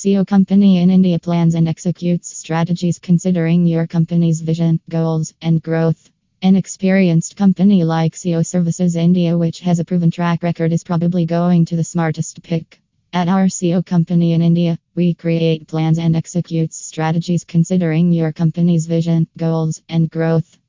SEO company in India plans and executes strategies considering your company's vision, goals, and growth. An experienced company like SEO Services India, which has a proven track record, is probably going to the smartest pick. At our SEO company in India, we create plans and executes strategies considering your company's vision, goals, and growth.